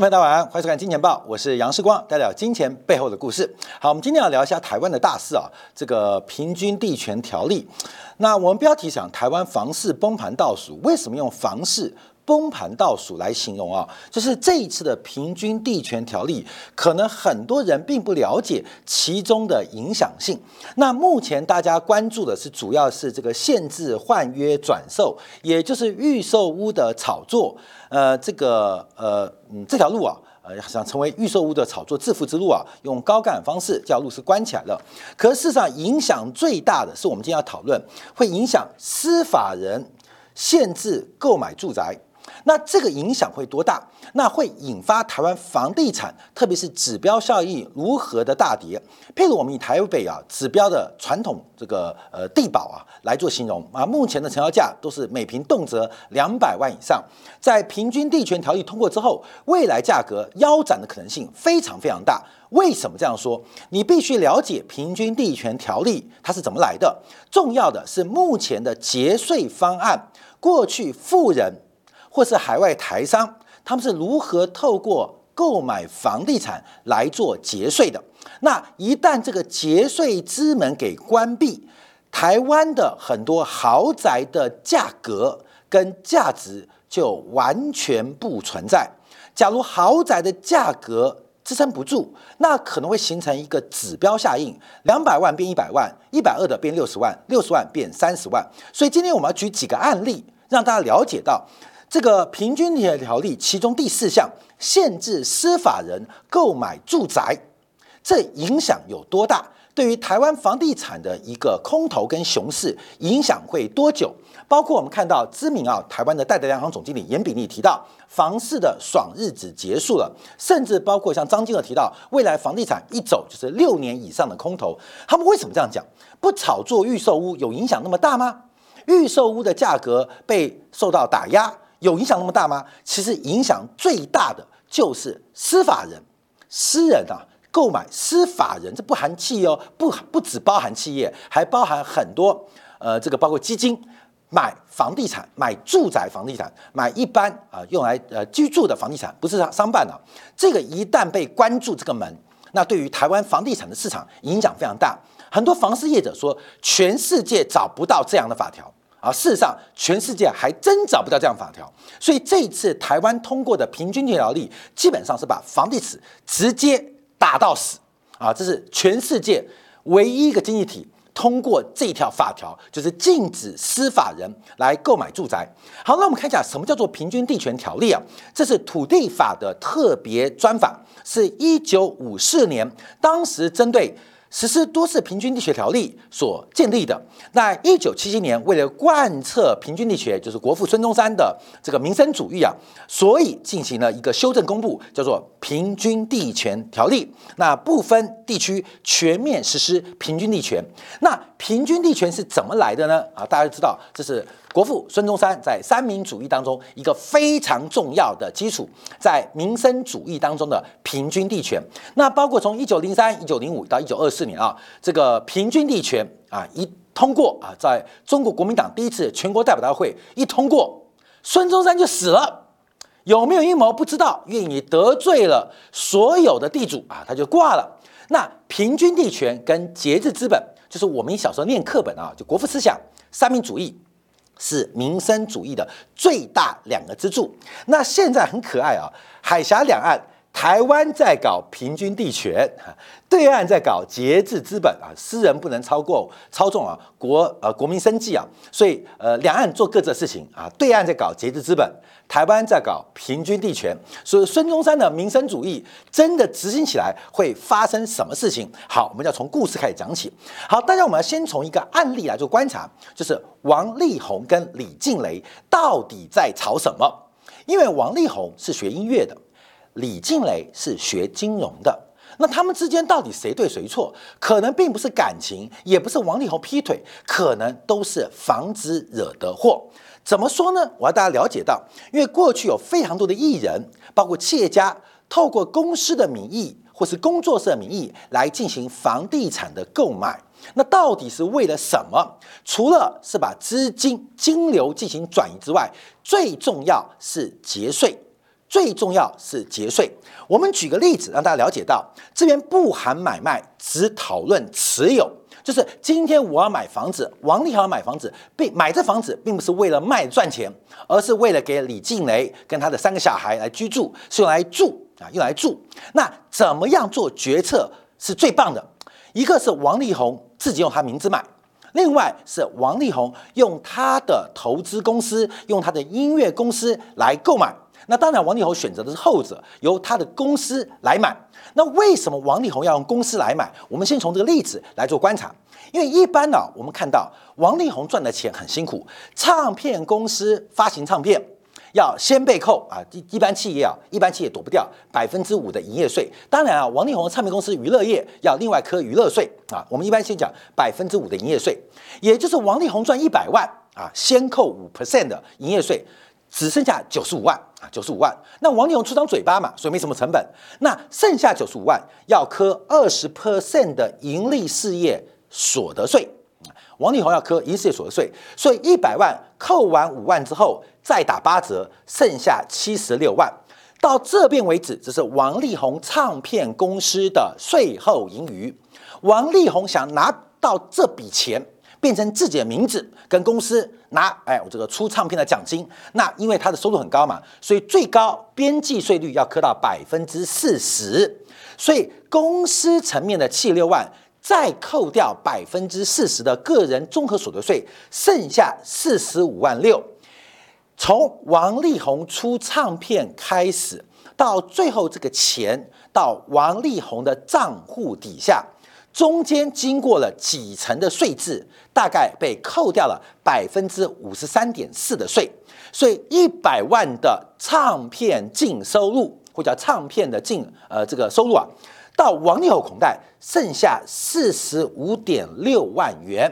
朋友，大家晚安，欢迎收看《金钱报》，我是杨世光，带来金钱背后的故事。好，我们今天要聊一下台湾的大事啊，这个平均地权条例。那我们标题想台湾房市崩盘倒数，为什么用房市？崩盘倒数来形容啊，就是这一次的平均地权条例，可能很多人并不了解其中的影响性。那目前大家关注的是，主要是这个限制换约转售，也就是预售屋的炒作。呃，这个呃嗯这条路啊，呃想成为预售屋的炒作致富之路啊，用高干方式，这条路是关起来了。可事实上，影响最大的是我们今天要讨论，会影响司法人限制购买住宅。那这个影响会多大？那会引发台湾房地产，特别是指标效益如何的大跌？譬如我们以台北啊指标的传统这个呃地保啊来做形容啊，目前的成交价都是每平动辄两百万以上，在平均地权条例通过之后，未来价格腰斩的可能性非常非常大。为什么这样说？你必须了解平均地权条例它是怎么来的。重要的是目前的节税方案，过去富人。或是海外台商，他们是如何透过购买房地产来做节税的？那一旦这个节税之门给关闭，台湾的很多豪宅的价格跟价值就完全不存在。假如豪宅的价格支撑不住，那可能会形成一个指标效应：两百万变一百万，一百二的变六十万，六十万变三十万。所以今天我们要举几个案例，让大家了解到。这个平均地条例其中第四项限制司法人购买住宅，这影响有多大？对于台湾房地产的一个空头跟熊市影响会多久？包括我们看到知名啊台湾的戴德央行总经理严炳立提到，房市的爽日子结束了，甚至包括像张金娥提到，未来房地产一走就是六年以上的空头。他们为什么这样讲？不炒作预售屋有影响那么大吗？预售屋的价格被受到打压。有影响那么大吗？其实影响最大的就是司法人、私人啊，购买司法人，这不含企业哦，不不只包含企业，还包含很多呃，这个包括基金买房地产、买住宅房地产、买一般啊用来呃居住的房地产，不是商办的。这个一旦被关注这个门，那对于台湾房地产的市场影响非常大。很多房市业者说，全世界找不到这样的法条。啊，事实上，全世界还真找不到这样法条，所以这一次台湾通过的平均条例，基本上是把房地产直接打到死啊！这是全世界唯一一个经济体通过这条法条，就是禁止司法人来购买住宅。好，那我们看一下什么叫做平均地权条例啊？这是土地法的特别专法，是一九五四年当时针对。实施都市平均地权条例所建立的。那一九七七年，为了贯彻平均地权，就是国父孙中山的这个民生主义啊，所以进行了一个修正公布，叫做平均地权条例。那不分地区全面实施平均地权。那平均地权是怎么来的呢？啊，大家知道这是。国父孙中山在三民主义当中一个非常重要的基础，在民生主义当中的平均地权，那包括从一九零三、一九零五到一九二四年啊，这个平均地权啊一通过啊，在中国国民党第一次全国代表大会一通过，孙中山就死了。有没有阴谋不知道，因为你得罪了所有的地主啊，他就挂了。那平均地权跟节制资本，就是我们小时候念课本啊，就国父思想、三民主义。是民生主义的最大两个支柱。那现在很可爱啊，海峡两岸，台湾在搞平均地权，对岸在搞节制资本啊，私人不能超过操纵啊国呃国民生计啊，所以呃两岸做各自的事情啊，对岸在搞节制资本。台湾在搞平均地权，所以孙中山的民生主义真的执行起来会发生什么事情？好，我们要从故事开始讲起。好，大家我们要先从一个案例来做观察，就是王力宏跟李静蕾到底在吵什么？因为王力宏是学音乐的，李静蕾是学金融的，那他们之间到底谁对谁错？可能并不是感情，也不是王力宏劈腿，可能都是房子惹的祸。怎么说呢？我要大家了解到，因为过去有非常多的艺人，包括企业家，透过公司的名义或是工作室的名义来进行房地产的购买。那到底是为了什么？除了是把资金金流进行转移之外，最重要是节税，最重要是节税。我们举个例子，让大家了解到，这边不含买卖，只讨论持有。就是今天我要买房子，王力宏买房子，并买这房子并不是为了卖赚钱，而是为了给李静蕾跟他的三个小孩来居住，是用来住啊，用来住。那怎么样做决策是最棒的？一个是王力宏自己用他名字买，另外是王力宏用他的投资公司，用他的音乐公司来购买。那当然，王力宏选择的是后者，由他的公司来买。那为什么王力宏要用公司来买？我们先从这个例子来做观察。因为一般呢，我们看到王力宏赚的钱很辛苦，唱片公司发行唱片要先被扣啊，一一般企业啊，一般企业躲不掉百分之五的营业税。当然啊，王力宏唱片公司娱乐业要另外科娱乐税啊。我们一般先讲百分之五的营业税，也就是王力宏赚一百万啊，先扣五 percent 的营业税。只剩下九十五万啊，九十五万。那王力宏出张嘴巴嘛，所以没什么成本。那剩下九十五万要科二十 percent 的盈利事业所得税。王力宏要科盈利事业所得税，所以一百万扣完五万之后再打八折，剩下七十六万。到这边为止，这是王力宏唱片公司的税后盈余。王力宏想拿到这笔钱。变成自己的名字跟公司拿，哎，我这个出唱片的奖金，那因为他的收入很高嘛，所以最高边际税率要科到百分之四十，所以公司层面的七六万，再扣掉百分之四十的个人综合所得税，剩下四十五万六。从王力宏出唱片开始，到最后这个钱到王力宏的账户底下。中间经过了几层的税制，大概被扣掉了百分之五十三点四的税，所以一百万的唱片净收入，或叫唱片的净呃这个收入啊，到王力宏口袋剩下四十五点六万元，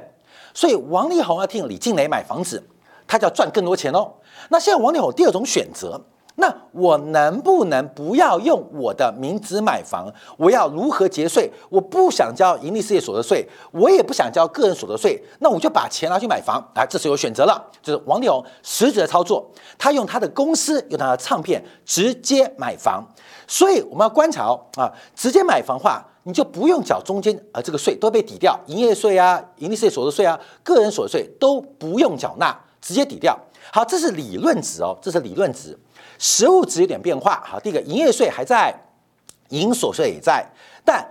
所以王力宏要替李静蕾买房子，他就要赚更多钱哦。那现在王力宏第二种选择。那我能不能不要用我的名字买房？我要如何节税？我不想交盈利事业所得税，我也不想交个人所得税，那我就把钱拿去买房啊！这是有选择了，就是王力宏实质的操作，他用他的公司，用他的唱片直接买房。所以我们要观察哦啊，直接买房话，你就不用缴中间啊这个税都被抵掉，营业税啊、盈利事业所得税啊、个人所得税都不用缴纳，直接抵掉。好，这是理论值哦，这是理论值。实物值有点变化，好，第一个营业税还在，营所税也在，但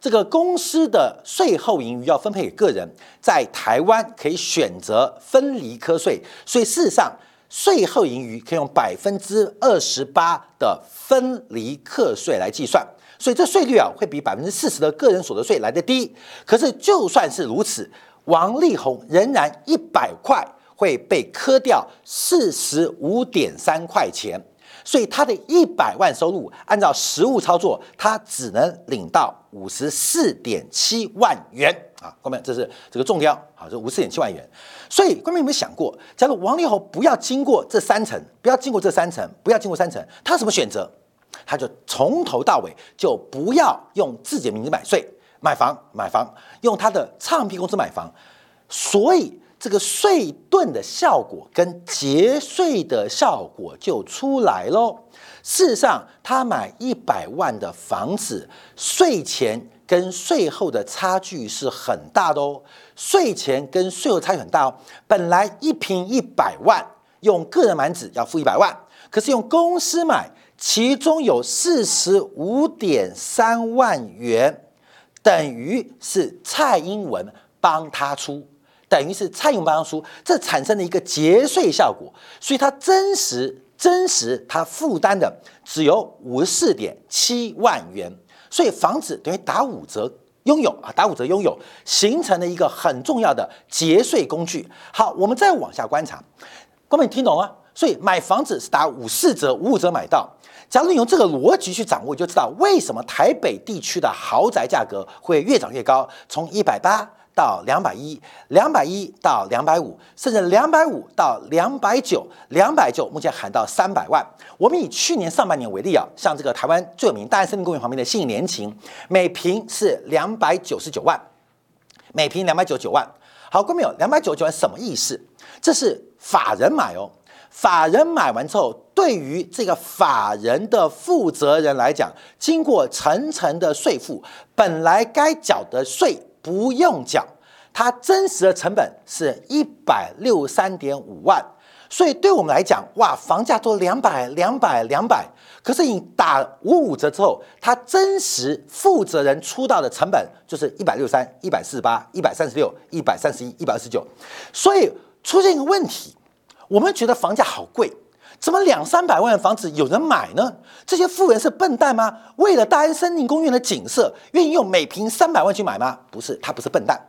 这个公司的税后盈余要分配给个人，在台湾可以选择分离课税，所以事实上税后盈余可以用百分之二十八的分离课税来计算，所以这税率啊会比百分之四十的个人所得税来的低。可是就算是如此，王力宏仍然一百块。会被磕掉四十五点三块钱，所以他的一百万收入，按照实物操作，他只能领到五十四点七万元啊！各位，这是这个重标，好，这五十四点七万元。所以，各位有没有想过，假如王力宏不要经过这三层，不要经过这三层，不要经过三层，他怎么选择？他就从头到尾就不要用自己的名字买税、买房、买房，用他的唱片公司买房，所以。这个税盾的效果跟节税的效果就出来喽。事实上，他买一百万的房子，税前跟税后的差距是很大的哦。税前跟税后差距很大哦。本来一平一百万，用个人买子要付一百万，可是用公司买，其中有四十五点三万元，等于是蔡英文帮他出。等于是蔡英文帮出，这产生了一个节税效果，所以它真实真实它负担的只有五十四点七万元，所以房子等于打五折拥有啊，打五折拥有，形成了一个很重要的节税工具。好，我们再往下观察，各位听懂了？所以买房子是打五四折、五五折买到。假如你用这个逻辑去掌握，就知道为什么台北地区的豪宅价格会越涨越高，从一百八。到两百一，两百一到两百五，甚至两百五到两百九，两百九目前喊到三百万。我们以去年上半年为例啊，像这个台湾最有名大安森林公园旁边的信义联勤，每平是两百九十九万，每平两百九十九万。好，各位朋友，两百九十九万什么意思？这是法人买哦，法人买完之后，对于这个法人的负责人来讲，经过层层的税负，本来该缴的税不用讲，它真实的成本是一百六十三点五万。所以对我们来讲，哇，房价都两百、两百、两百，可是你打五五折之后，它真实负责人出到的成本就是一百六十三、一百四十八、一百三十六、一百三十一、一百二十九。所以出现一个问题，我们觉得房价好贵，怎么两三百万的房子有人买呢？这些富人是笨蛋吗？为了大安森林公园的景色，愿意用每平三百万去买吗？不是，他不是笨蛋。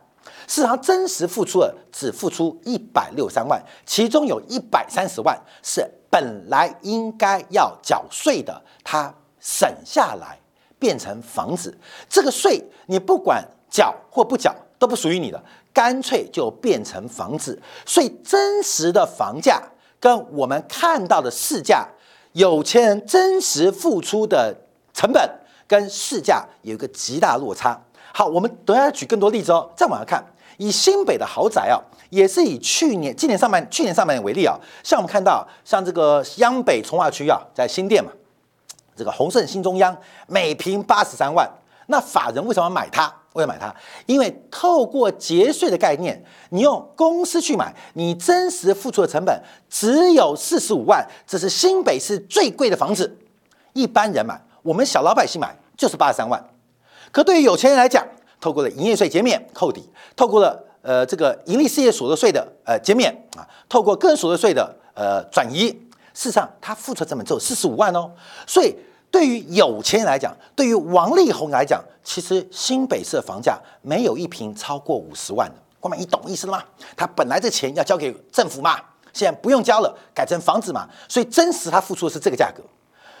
市场真实付出了只付出一百六三万，其中有一百三十万是本来应该要缴税的，他省下来变成房子。这个税你不管缴或不缴都不属于你的，干脆就变成房子。所以真实的房价跟我们看到的市价，有钱人真实付出的成本跟市价有一个极大落差。好，我们等下举更多例子哦。再往下看。以新北的豪宅啊，也是以去年、今年上半、去年上半年为例啊，像我们看到，像这个央北从化区啊，在新店嘛，这个宏盛新中央每平八十三万，那法人为什么买它？为什么买它？因为透过节税的概念，你用公司去买，你真实付出的成本只有四十五万，这是新北市最贵的房子。一般人买，我们小老百姓买就是八十三万，可对于有钱人来讲，透过了营业税减免扣抵，透过了呃这个盈利事业所得税的呃减免啊，透过个人所得税的呃转移，事实上他付出成本只有四十五万哦。所以对于有钱人来讲，对于王力宏来讲，其实新北市的房价没有一平超过五十万的。哥们，你懂意思了吗？他本来这钱要交给政府嘛，现在不用交了，改成房子嘛，所以真实他付出的是这个价格。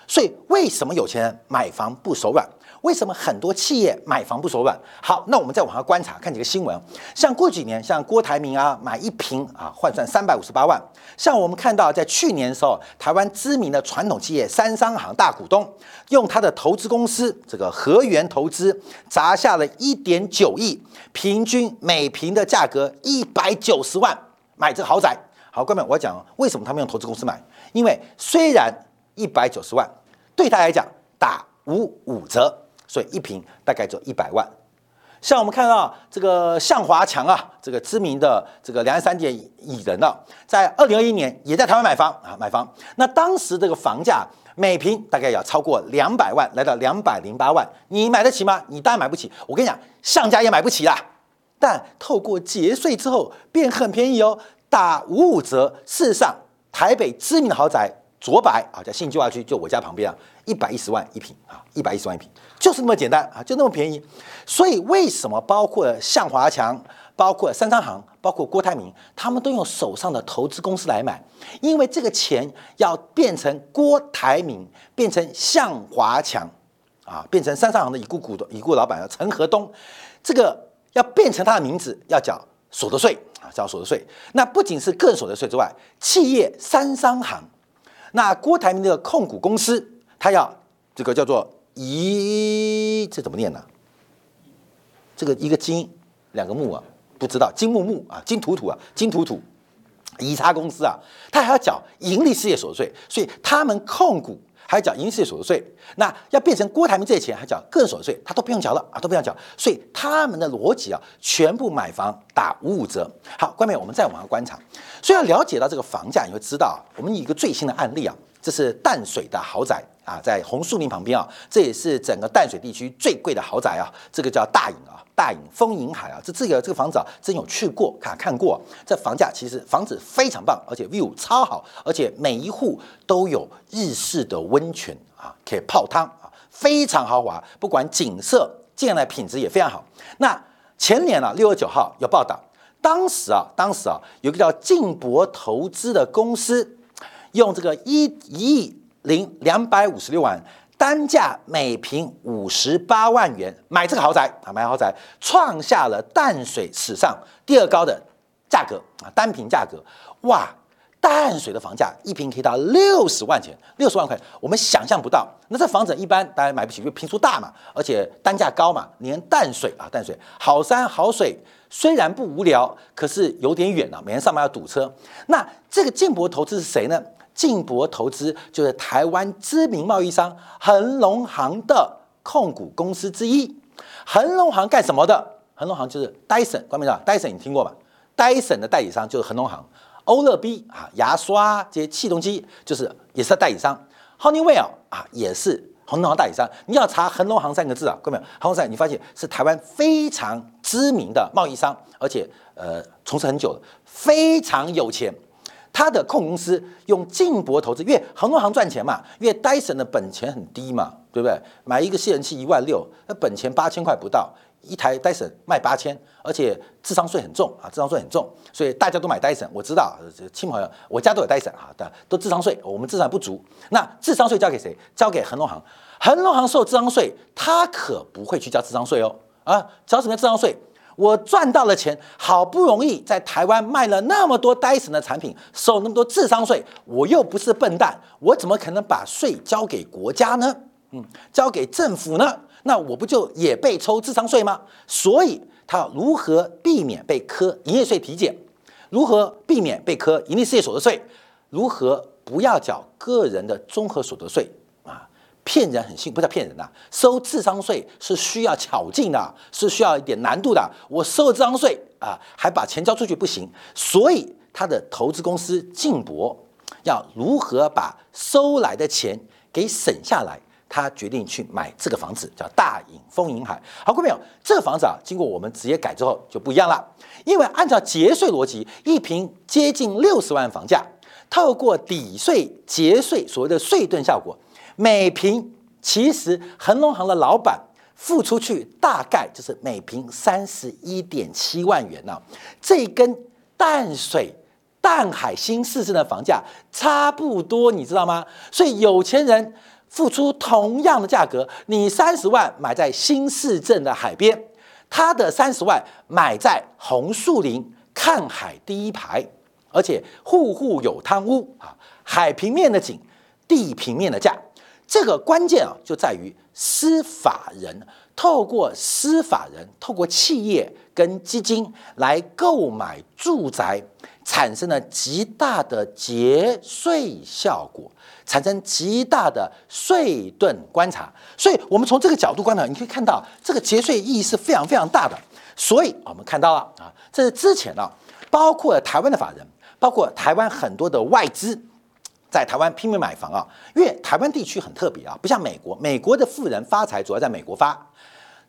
所以为什么有钱人买房不手软？为什么很多企业买房不手软？好，那我们再往下观察，看几个新闻。像过几年，像郭台铭啊，买一平啊，换算三百五十八万。像我们看到，在去年的时候，台湾知名的传统企业三商行大股东，用他的投资公司这个和源投资砸下了一点九亿，平均每平的价格一百九十万买这个豪宅。好，各位，我讲为什么他们用投资公司买？因为虽然一百九十万对他来讲打五五折。所以一平大概就一百万，像我们看到这个向华强啊，这个知名的这个两岸三地蚁人啊，在二零二一年也在台湾买房啊，买房。那当时这个房价每平大概要超过两百万，来到两百零八万，你买得起吗？你当然买不起。我跟你讲，向家也买不起啦。但透过节税之后变很便宜哦，打五五折。事实上，台北知名的豪宅卓白啊，在信计划区，就我家旁边啊，一百一十万一平啊，一百一十万一平。就是那么简单啊，就那么便宜，所以为什么包括向华强、包括三商行、包括郭台铭，他们都用手上的投资公司来买？因为这个钱要变成郭台铭，变成向华强，啊，变成三商行的已故股东、已故老板陈河东，这个要变成他的名字，要缴所得税啊，缴所得税。那不仅是个人所得税之外，企业三商行，那郭台铭的控股公司，他要这个叫做。咦，这怎么念呢？这个一个金，两个木啊，不知道金木木啊，金土土啊，金土土，宜差公司啊，他还要缴盈利事业所得税，所以他们控股还要缴盈利事业所得税。那要变成郭台铭这些钱，还缴个人所得税，他都不用缴了啊，都不用缴。所以他们的逻辑啊，全部买房打五五折。好，关面我们再往下观察，所以要了解到这个房价，你会知道，我们一个最新的案例啊，这是淡水的豪宅。啊，在红树林旁边啊，这也是整个淡水地区最贵的豪宅啊。这个叫大隐啊，大隐丰银海啊。这这个这个房子啊，真有去过看看过。这房价其实房子非常棒，而且 view 超好，而且每一户都有日式的温泉啊，可以泡汤啊，非常豪华。不管景色、建的品质也非常好。那前年啊，六月九号有报道，当时啊，当时啊，有个叫晋博投资的公司，用这个一一亿。零两百五十六万，单价每平五十八万元买这个豪宅啊，买豪宅创下了淡水史上第二高的价格啊，单平价格哇，淡水的房价一平可以到六十万钱，六十万块，我们想象不到。那这房子一般大家买不起，因为平数大嘛，而且单价高嘛，连淡水啊，淡水好山好水，虽然不无聊，可是有点远啊，每天上班要堵车。那这个建博投资是谁呢？信博投资就是台湾知名贸易商恒隆行的控股公司之一。恒隆行干什么的？恒隆行就是 Dyson，，关明道，戴森你听过吧？戴森的代理商就是恒隆行。欧乐 B 啊，牙刷这些气动机就是也是代理商。Honeywell 啊，也是恒隆行代理商。你要查恒隆行三个字啊，各位朋友，恒隆行你发现是台湾非常知名的贸易商，而且呃从事很久了，非常有钱。他的控公司用净博投资，因为恒隆行赚钱嘛，因为戴森的本钱很低嘛，对不对？买一个吸尘器一万六，那本钱八千块不到。一台戴森卖八千，而且智商税很重啊，智商税很重，所以大家都买戴森。我知道，亲朋友，我家都有戴森啊，的都智商税，我们智商不足。那智商税交给谁？交给恒隆行。恒隆行收智商税，他可不会去交智商税哦。啊，交什么智商税？我赚到了钱，好不容易在台湾卖了那么多戴森的产品，收那么多智商税，我又不是笨蛋，我怎么可能把税交给国家呢？嗯，交给政府呢？那我不就也被抽智商税吗？所以他如何避免被科营业税体检？如何避免被科盈利事业所得税？如何不要缴个人的综合所得税？骗人很幸，不叫骗人呐，收智商税是需要巧劲的，是需要一点难度的。我收了智商税啊，还把钱交出去不行。所以他的投资公司晋博要如何把收来的钱给省下来？他决定去买这个房子，叫大隐丰银海。好，各位朋友，这个房子啊，经过我们直接改之后就不一样了。因为按照节税逻辑，一平接近六十万房价，透过抵税节税所谓的税盾效果，每平其实恒隆行的老板付出去大概就是每平三十一点七万元呢。这跟淡水、淡海新市镇的房价差不多，你知道吗？所以有钱人。付出同样的价格，你三十万买在新市镇的海边，他的三十万买在红树林看海第一排，而且户户有汤屋啊，海平面的景，地平面的价，这个关键啊就在于司法人透过司法人透过企业跟基金来购买住宅，产生了极大的节税效果。产生极大的税盾观察，所以我们从这个角度观察，你可以看到这个节税意义是非常非常大的。所以我们看到了啊，这是之前啊，包括台湾的法人，包括台湾很多的外资，在台湾拼命买房啊，因为台湾地区很特别啊，不像美国，美国的富人发财主要在美国发，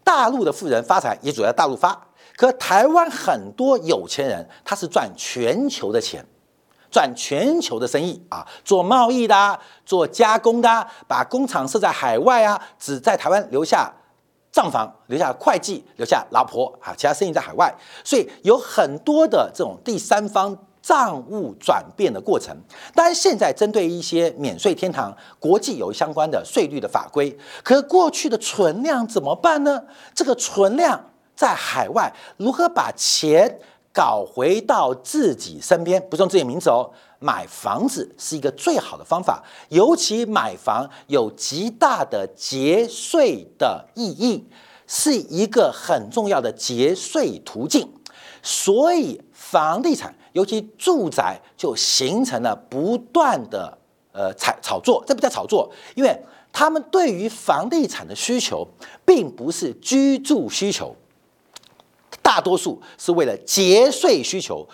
大陆的富人发财也主要在大陆发，可台湾很多有钱人他是赚全球的钱。赚全球的生意啊，做贸易的，做加工的，把工厂设在海外啊，只在台湾留下账房，留下会计，留下老婆啊，其他生意在海外，所以有很多的这种第三方账务转变的过程。当然，现在针对一些免税天堂，国际有相关的税率的法规，可过去的存量怎么办呢？这个存量在海外如何把钱？搞回到自己身边，不用自己名字哦。买房子是一个最好的方法，尤其买房有极大的节税的意义，是一个很重要的节税途径。所以房地产，尤其住宅，就形成了不断的呃炒炒作。这不叫炒作，因为他们对于房地产的需求，并不是居住需求。大多数是为了节税需求，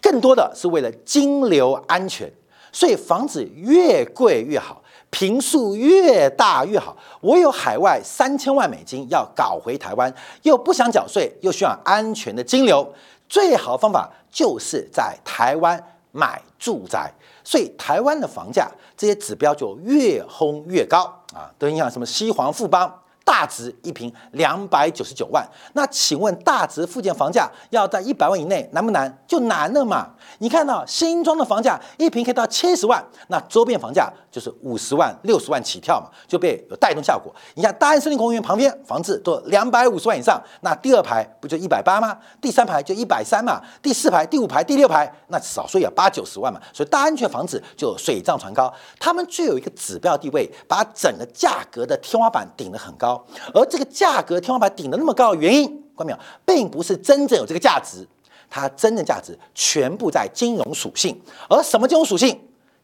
更多的是为了金流安全。所以房子越贵越好，平数越大越好。我有海外三千万美金要搞回台湾，又不想缴税，又需要安全的金流，最好的方法就是在台湾买住宅。所以台湾的房价这些指标就越轰越高啊！都影响什么西黄富邦。大值一平两百九十九万，那请问大值附近房价要在一百万以内难不难？就难了嘛！你看到新庄的房价一平可以到七十万，那周边房价就是五十万、六十万起跳嘛，就被有带动效果。你看大安森林公园旁边房子都两百五十万以上，那第二排不就一百八吗？第三排就一百三嘛，第四排、第五排、第六排那少说也八九十万嘛，所以大安区房子就水涨船高，他们具有一个指标地位，把整个价格的天花板顶得很高。而这个价格天花板顶的那么高的原因，关没有，并不是真正有这个价值，它真正价值全部在金融属性。而什么金融属性？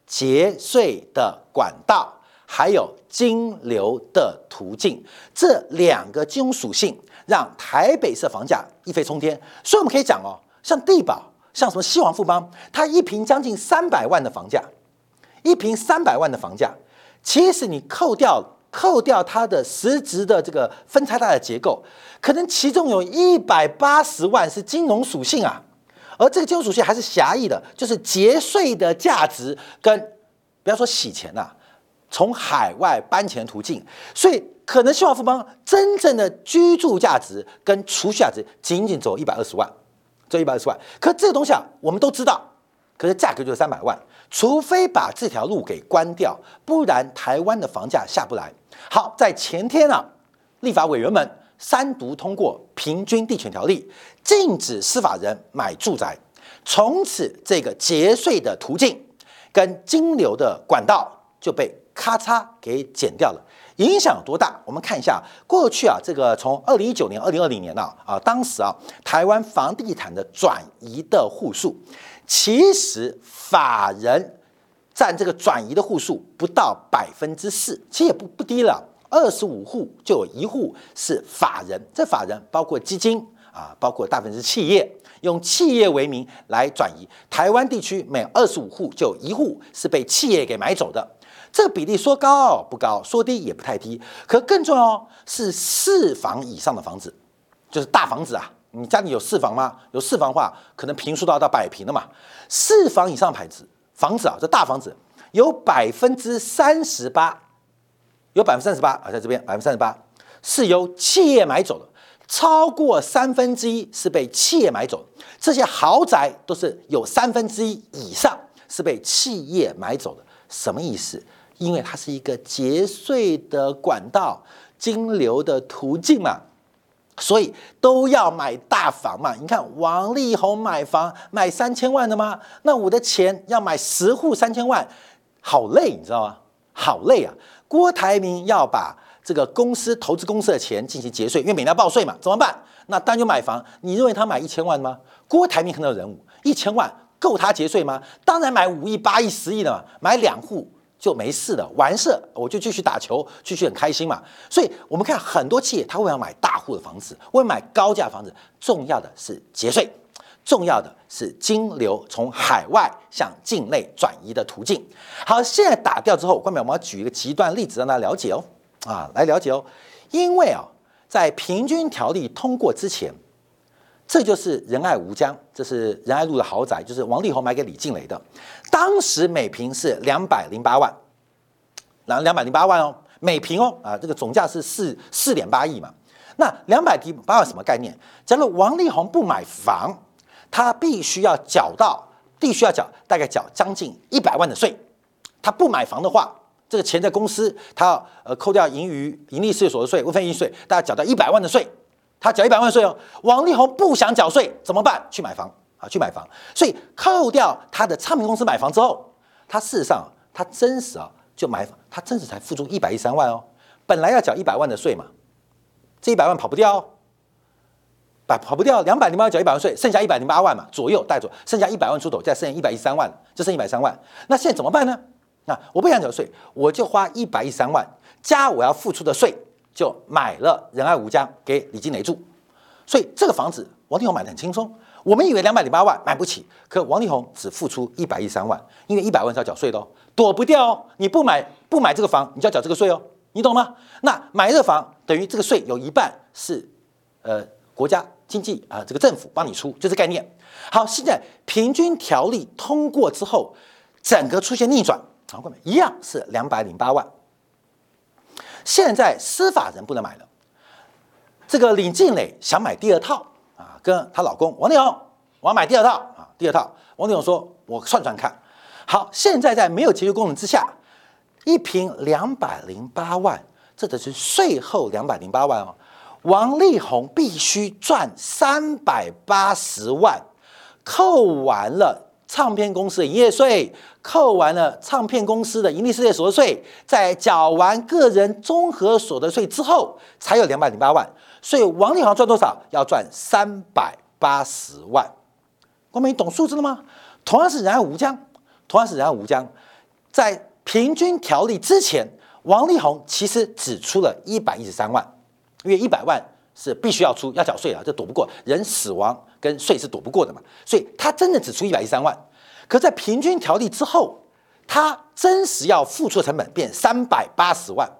节税的管道，还有金流的途径，这两个金融属性让台北市房价一飞冲天。所以我们可以讲哦，像地保，像什么西王富邦，它一平将近三百万的房价，一平三百万的房价，其实你扣掉扣掉它的实质的这个分拆大的结构，可能其中有一百八十万是金融属性啊。而这个金融属性还是狭义的，就是节税的价值跟不要说洗钱呐，从海外搬钱途径，所以可能希望富邦真正的居住价值跟储蓄价值仅仅走一百二十万，这一百二十万。可这个东西啊，我们都知道，可是价格就是三百万，除非把这条路给关掉，不然台湾的房价下不来。好，在前天啊，立法委员们。三读通过《平均地权条例》，禁止司法人买住宅，从此这个节税的途径跟金流的管道就被咔嚓给剪掉了。影响有多大？我们看一下过去啊，这个从二零一九年、二零二零年啊啊，当时啊，台湾房地产的转移的户数，其实法人占这个转移的户数不到百分之四，其实也不不低了。二十五户就有一户是法人，这法人包括基金啊，包括大部分是企业，用企业为名来转移。台湾地区每二十五户就有一户是被企业给买走的，这个比例说高不高，说低也不太低。可更重要是四房以上的房子，就是大房子啊。你家里有四房吗？有四房的话，可能平数都要到百平了嘛。四房以上牌子房子啊，这大房子有百分之三十八。有百分之三十八啊，在这边百分之三十八是由企业买走的，超过三分之一是被企业买走。这些豪宅都是有三分之一以上是被企业买走的，什么意思？因为它是一个节税的管道、金流的途径嘛，所以都要买大房嘛。你看王力宏买房买三千万的吗？那我的钱要买十户三千万，好累，你知道吗？好累啊！郭台铭要把这个公司投资公司的钱进行节税，因为每年要报税嘛，怎么办？那当然就买房。你认为他买一千万的吗？郭台铭很有人物，一千万够他节税吗？当然买五亿、八亿、十亿的嘛，买两户就没事了，完事我就继续打球，继续很开心嘛。所以我们看很多企业，他会要买大户的房子，会买高价房子，重要的是节税。重要的是金流从海外向境内转移的途径。好，现在打掉之后，关淼，我们要举一个极端例子让大家了解哦，啊，来了解哦。因为啊，在平均条例通过之前，这就是仁爱吴江，这是仁爱路的豪宅，就是王力宏买给李静蕾的，当时每平是两百零八万，两两百零八万哦，每平哦，啊，这个总价是四四点八亿嘛。那两百零八万什么概念？假如王力宏不买房，他必须要缴到，必须要缴，大概缴将近一百万的税。他不买房的话，这个钱在公司，他要呃扣掉盈余、盈利事业所得税、无分益税，大概缴到一百万的税。他缴一百万税哦。王力宏不想缴税怎么办？去买房啊，去买房。所以扣掉他的唱片公司买房之后，他事实上他真实啊就买房，他真实才付出一百一三万哦。本来要缴一百万的税嘛，这一百万跑不掉。哦。跑不掉，两百零八万缴一百万税，剩下一百零八万嘛左右带走，剩下一百万出头，再剩一百一十三万，就剩一百三万。那现在怎么办呢？那我不想缴税，我就花一百一十三万加我要付出的税，就买了仁爱吴江给李金雷住。所以这个房子王力宏买的很轻松。我们以为两百零八万买不起，可王力宏只付出一百一十三万，因为一百万是要缴税的哦，躲不掉哦。你不买不买这个房，你就要缴这个税哦，你懂吗？那买这个房等于这个税有一半是呃国家。经济啊，这个政府帮你出，就这概念。好，现在平均条例通过之后，整个出现逆转，好，各位一样是两百零八万。现在司法人不能买了，这个李静蕾想买第二套啊，跟她老公王力宏，我要买第二套啊，第二套。王力宏说，我算算看。好，现在在没有节约功能之下，一平两百零八万，这只是税后两百零八万哦。王力宏必须赚三百八十万，扣完了唱片公司的营业税，扣完了唱片公司的盈利事业所得税，在缴完个人综合所得税之后，才有两百零八万。所以王力宏赚多少？要赚三百八十万。光明，你懂数字了吗？同样是人爱吴江，同样是人爱吴江，在平均条例之前，王力宏其实只出了一百一十三万，因为一百万是必须要出要缴税啊，这躲不过人死亡跟税是躲不过的嘛，所以他真的只出一百一十三万。可在平均条例之后，他真实要付出的成本变三百八十万，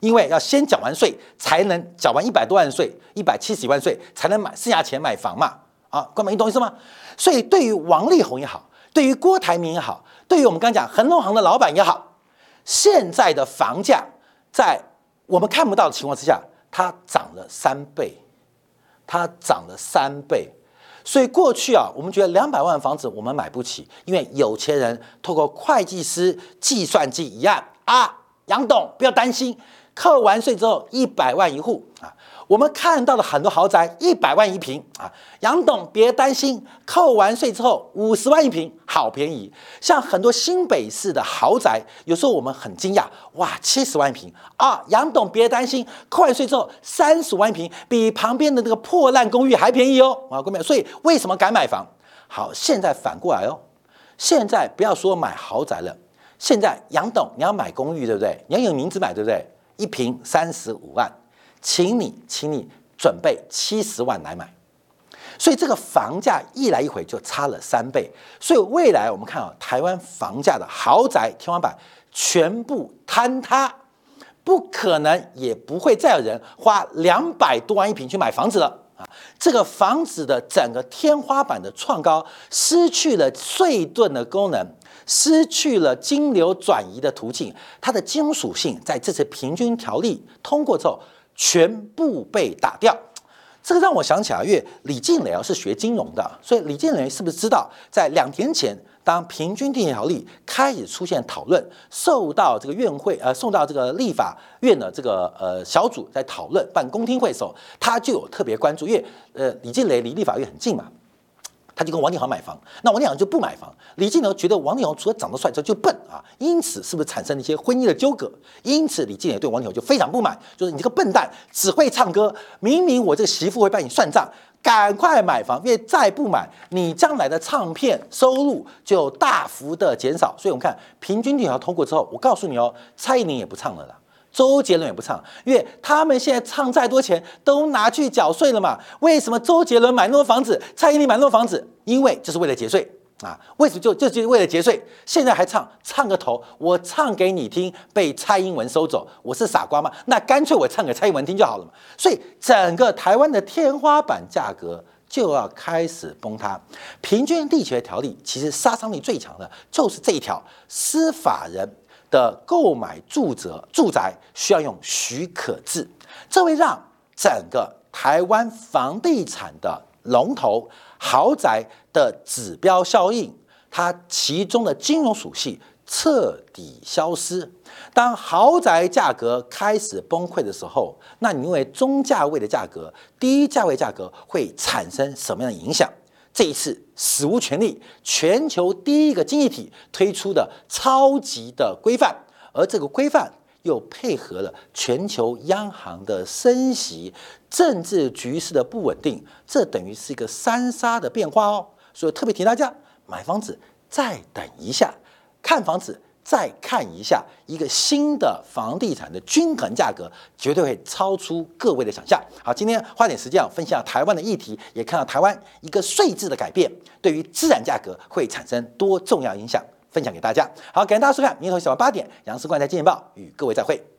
因为要先缴完税才能缴完一百多万税，一百七十几万税才能买剩下钱买房嘛。啊，哥们，你懂意思吗？所以对于王力宏也好，对于郭台铭也好，对于我们刚讲恒隆行的老板也好，现在的房价在我们看不到的情况之下，它涨了三倍，它涨了三倍。所以过去啊，我们觉得两百万房子我们买不起，因为有钱人透过会计师计算机一样啊，杨董不要担心，扣完税之后一百万一户啊。我们看到的很多豪宅，一百万一平啊，杨董别担心，扣完税之后五十万一平，好便宜。像很多新北市的豪宅，有时候我们很惊讶，哇，七十万一平啊，杨董别担心，扣完税之后三十万一平，比旁边的那个破烂公寓还便宜哦，啊，各位，所以为什么敢买房？好，现在反过来哦，现在不要说买豪宅了，现在杨董你要买公寓对不对？你要有名字买对不对？一平三十五万。请你，请你准备七十万来买，所以这个房价一来一回就差了三倍，所以未来我们看啊，台湾房价的豪宅天花板全部坍塌，不可能也不会再有人花两百多万一平去买房子了啊！这个房子的整个天花板的创高，失去了税盾的功能，失去了金流转移的途径，它的金属性在这次平均条例通过之后。全部被打掉，这个让我想起来，因为李静蕾啊是学金融的，所以李静蕾是不是知道，在两天前，当平均地权条例开始出现讨论，受到这个院会呃送到这个立法院的这个呃小组在讨论办公听会的时候，他就有特别关注，因为呃李静蕾离立法院很近嘛。他就跟王力宏买房，那王力宏就不买房。李金牛觉得王力宏除了长得帅之外就笨啊，因此是不是产生了一些婚姻的纠葛？因此李金牛对王力宏就非常不满，就是你这个笨蛋只会唱歌，明明我这个媳妇会帮你算账，赶快买房，因为再不买，你将来的唱片收入就大幅的减少。所以我们看平均条通过之后，我告诉你哦，蔡依林也不唱了啦。周杰伦也不唱，因为他们现在唱再多钱都拿去缴税了嘛。为什么周杰伦买那么多房子，蔡依林买那么多房子？因为就是为了节税啊！为什么就就就是为了节税？现在还唱唱个头，我唱给你听，被蔡英文收走，我是傻瓜吗？那干脆我唱给蔡英文听就好了嘛。所以整个台湾的天花板价格就要开始崩塌。平均地权条例其实杀伤力最强的就是这一条，司法人。的购买住宅住宅需要用许可制，这会让整个台湾房地产的龙头豪宅的指标效应，它其中的金融属性彻底消失。当豪宅价格开始崩溃的时候，那你认为中价位的价格、低价位价格会产生什么样的影响？这一次史无前例，全球第一个经济体推出的超级的规范，而这个规范又配合了全球央行的升息、政治局势的不稳定，这等于是一个三杀的变化哦。所以特别提大家买房子，再等一下，看房子。再看一下一个新的房地产的均衡价格，绝对会超出各位的想象。好，今天花点时间啊，分享台湾的议题，也看到台湾一个税制的改变，对于资产价格会产生多重要影响，分享给大家。好，感谢大家收看，明天早上八点，杨思冠在《金钱报》与各位再会。